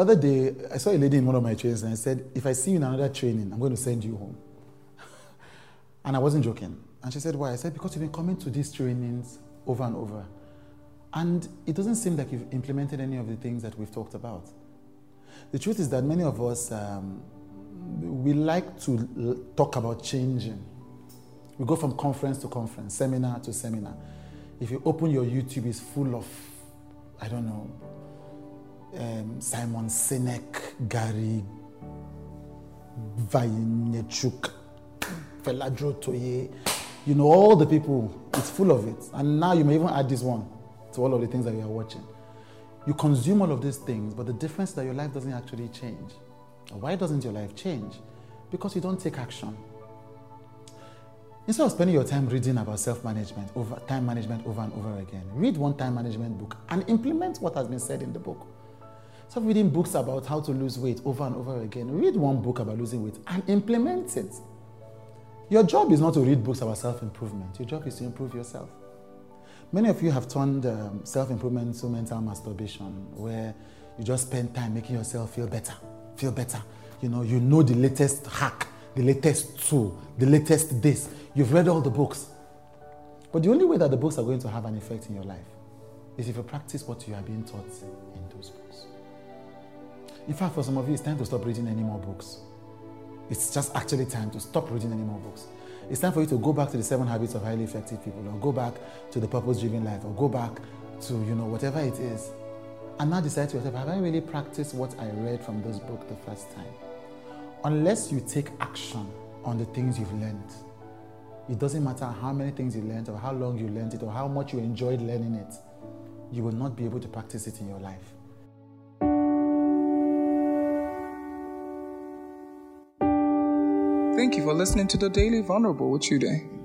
other day, I saw a lady in one of my trainings and I said, if I see you in another training, I'm going to send you home. and I wasn't joking. And she said, why? I said, because you've been coming to these trainings over and over. And it doesn't seem like you've implemented any of the things that we've talked about. The truth is that many of us, um, we like to l- talk about changing. We go from conference to conference, seminar to seminar. If you open your YouTube, it's full of, I don't know, um, Simon Sinek, Gary Vaynerchuk, Fela Durotoye, you know, all the people, it's full of it. And now you may even add this one to all of the things that you are watching. You consume all of these things, but the difference that your life doesn't actually change. Why doesn't your life change? Because you don't take action. Instead of spending your time reading about self-management, over time management over and over again, read one time management book and implement what has been said in the book. Stop reading books about how to lose weight over and over again. Read one book about losing weight and implement it. Your job is not to read books about self-improvement. Your job is to improve yourself. Many of you have turned um, self-improvement to mental masturbation, where you just spend time making yourself feel better, feel better. You know, you know the latest hack, the latest tool, the latest this. You've read all the books. But the only way that the books are going to have an effect in your life is if you practice what you are being taught in those books. In fact, for some of you, it's time to stop reading any more books. It's just actually time to stop reading any more books. It's time for you to go back to the seven habits of highly effective people, or go back to the purpose-driven life, or go back to you know whatever it is, and now decide to yourself: Have I really practiced what I read from this book the first time? Unless you take action on the things you've learned, it doesn't matter how many things you learned, or how long you learned it, or how much you enjoyed learning it. You will not be able to practice it in your life. Thank you for listening to the Daily Vulnerable with Chude.